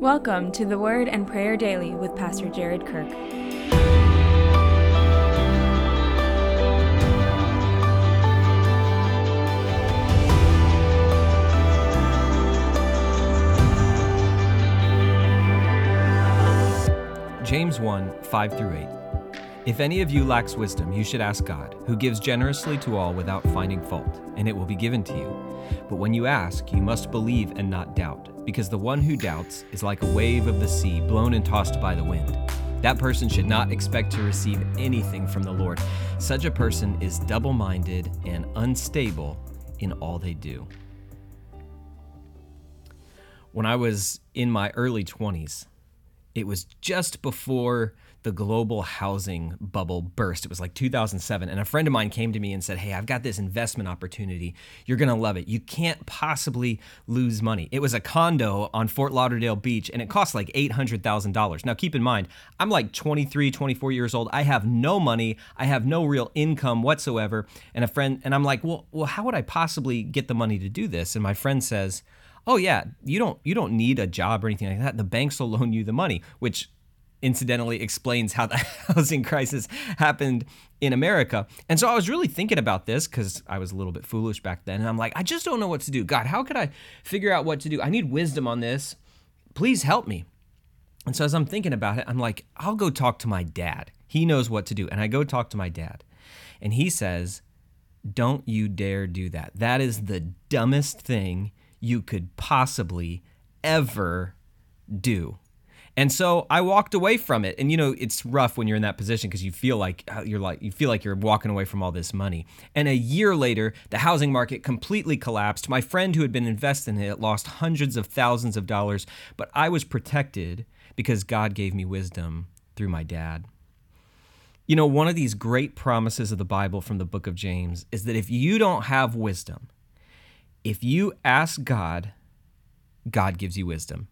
Welcome to the Word and Prayer Daily with Pastor Jared Kirk. James 1 5 through 8. If any of you lacks wisdom, you should ask God, who gives generously to all without finding fault, and it will be given to you. But when you ask, you must believe and not doubt, because the one who doubts is like a wave of the sea blown and tossed by the wind. That person should not expect to receive anything from the Lord. Such a person is double minded and unstable in all they do. When I was in my early 20s, it was just before the global housing bubble burst. It was like 2007. And a friend of mine came to me and said, Hey, I've got this investment opportunity. You're going to love it. You can't possibly lose money. It was a condo on Fort Lauderdale Beach and it cost like $800,000. Now, keep in mind, I'm like 23, 24 years old. I have no money. I have no real income whatsoever. And a friend, and I'm like, Well, well how would I possibly get the money to do this? And my friend says, oh yeah you don't you don't need a job or anything like that the banks will loan you the money which incidentally explains how the housing crisis happened in America. And so I was really thinking about this because I was a little bit foolish back then. And I'm like, I just don't know what to do. God, how could I figure out what to do? I need wisdom on this. Please help me. And so as I'm thinking about it, I'm like, I'll go talk to my dad. He knows what to do. And I go talk to my dad. And he says, Don't you dare do that. That is the dumbest thing you could possibly ever do. And so I walked away from it. And you know, it's rough when you're in that position because you feel like uh, you're like you feel like you're walking away from all this money. And a year later, the housing market completely collapsed. My friend who had been invested in it lost hundreds of thousands of dollars, but I was protected because God gave me wisdom through my dad. You know, one of these great promises of the Bible from the book of James is that if you don't have wisdom, if you ask God, God gives you wisdom.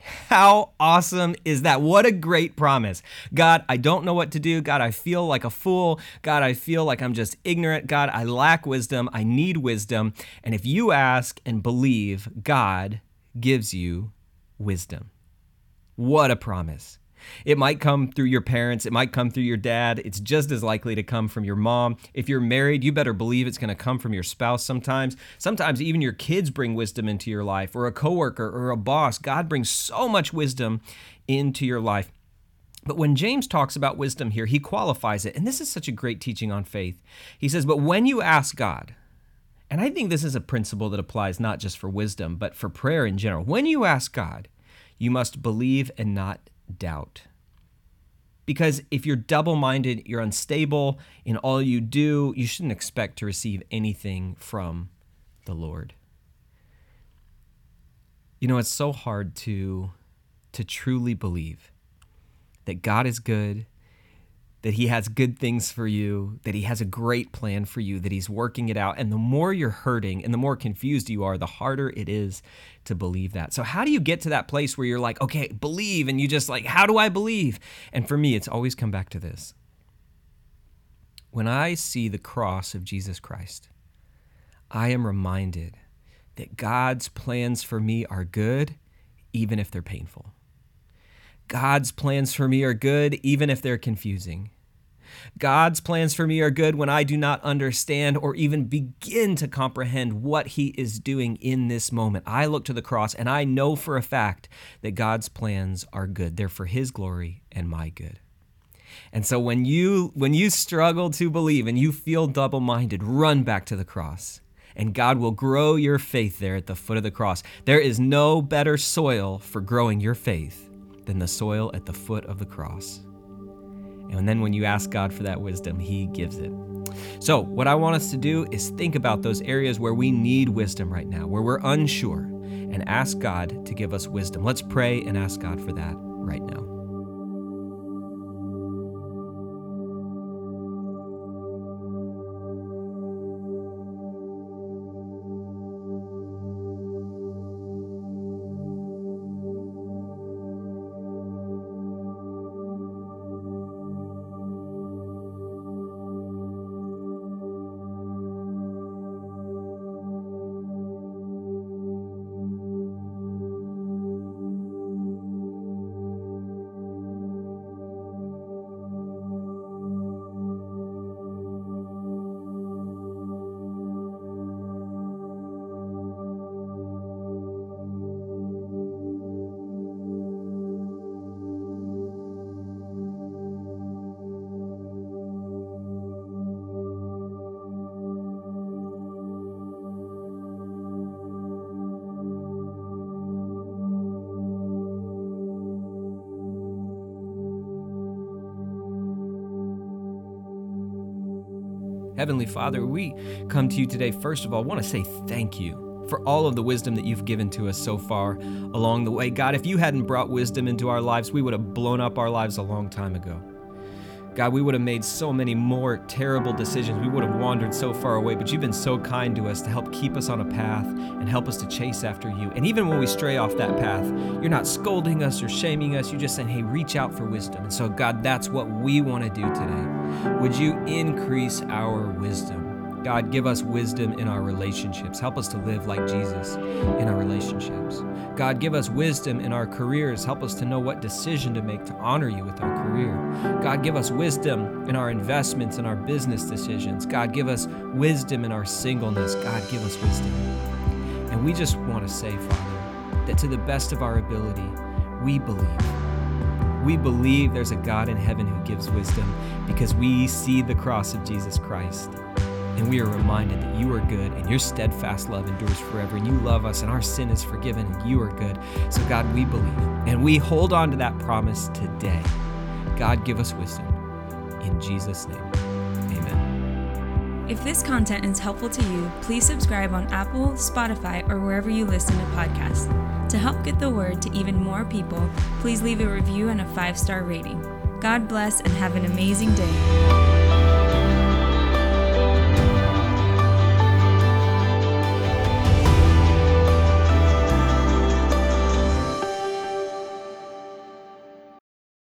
How awesome is that? What a great promise. God, I don't know what to do. God, I feel like a fool. God, I feel like I'm just ignorant. God, I lack wisdom. I need wisdom. And if you ask and believe, God gives you wisdom. What a promise. It might come through your parents, it might come through your dad. It's just as likely to come from your mom. If you're married, you better believe it's going to come from your spouse sometimes. Sometimes even your kids bring wisdom into your life, or a coworker, or a boss. God brings so much wisdom into your life. But when James talks about wisdom here, he qualifies it. And this is such a great teaching on faith. He says, But when you ask God, and I think this is a principle that applies not just for wisdom, but for prayer in general. When you ask God, you must believe and not doubt. Because if you're double minded, you're unstable in all you do, you shouldn't expect to receive anything from the Lord. You know, it's so hard to, to truly believe that God is good, that He has good things for you, that He has a great plan for you, that He's working it out. And the more you're hurting and the more confused you are, the harder it is to believe that. So, how do you get to that place where you're like, okay, believe, and you just like, how do I believe? And for me, it's always come back to this. When I see the cross of Jesus Christ, I am reminded that God's plans for me are good, even if they're painful. God's plans for me are good, even if they're confusing. God's plans for me are good when I do not understand or even begin to comprehend what He is doing in this moment. I look to the cross and I know for a fact that God's plans are good. They're for His glory and my good. And so when you when you struggle to believe and you feel double-minded, run back to the cross. And God will grow your faith there at the foot of the cross. There is no better soil for growing your faith than the soil at the foot of the cross. And then when you ask God for that wisdom, He gives it. So, what I want us to do is think about those areas where we need wisdom right now, where we're unsure, and ask God to give us wisdom. Let's pray and ask God for that right now. Heavenly Father, we come to you today, first of all, want to say thank you for all of the wisdom that you've given to us so far along the way. God, if you hadn't brought wisdom into our lives, we would have blown up our lives a long time ago. God, we would have made so many more terrible decisions. We would have wandered so far away, but you've been so kind to us to help keep us on a path and help us to chase after you. And even when we stray off that path, you're not scolding us or shaming us. You're just saying, hey, reach out for wisdom. And so, God, that's what we want to do today. Would you increase our wisdom? God, give us wisdom in our relationships. Help us to live like Jesus in our relationships. God, give us wisdom in our careers. Help us to know what decision to make to honor you with our career. God, give us wisdom in our investments and our business decisions. God, give us wisdom in our singleness. God, give us wisdom. And we just want to say, Father, that to the best of our ability, we believe. We believe there's a God in heaven who gives wisdom because we see the cross of Jesus Christ and we are reminded that you are good and your steadfast love endures forever and you love us and our sin is forgiven and you are good. So, God, we believe and we hold on to that promise today. God, give us wisdom. In Jesus' name, amen. If this content is helpful to you, please subscribe on Apple, Spotify, or wherever you listen to podcasts. To help get the word to even more people, please leave a review and a five star rating. God bless and have an amazing day.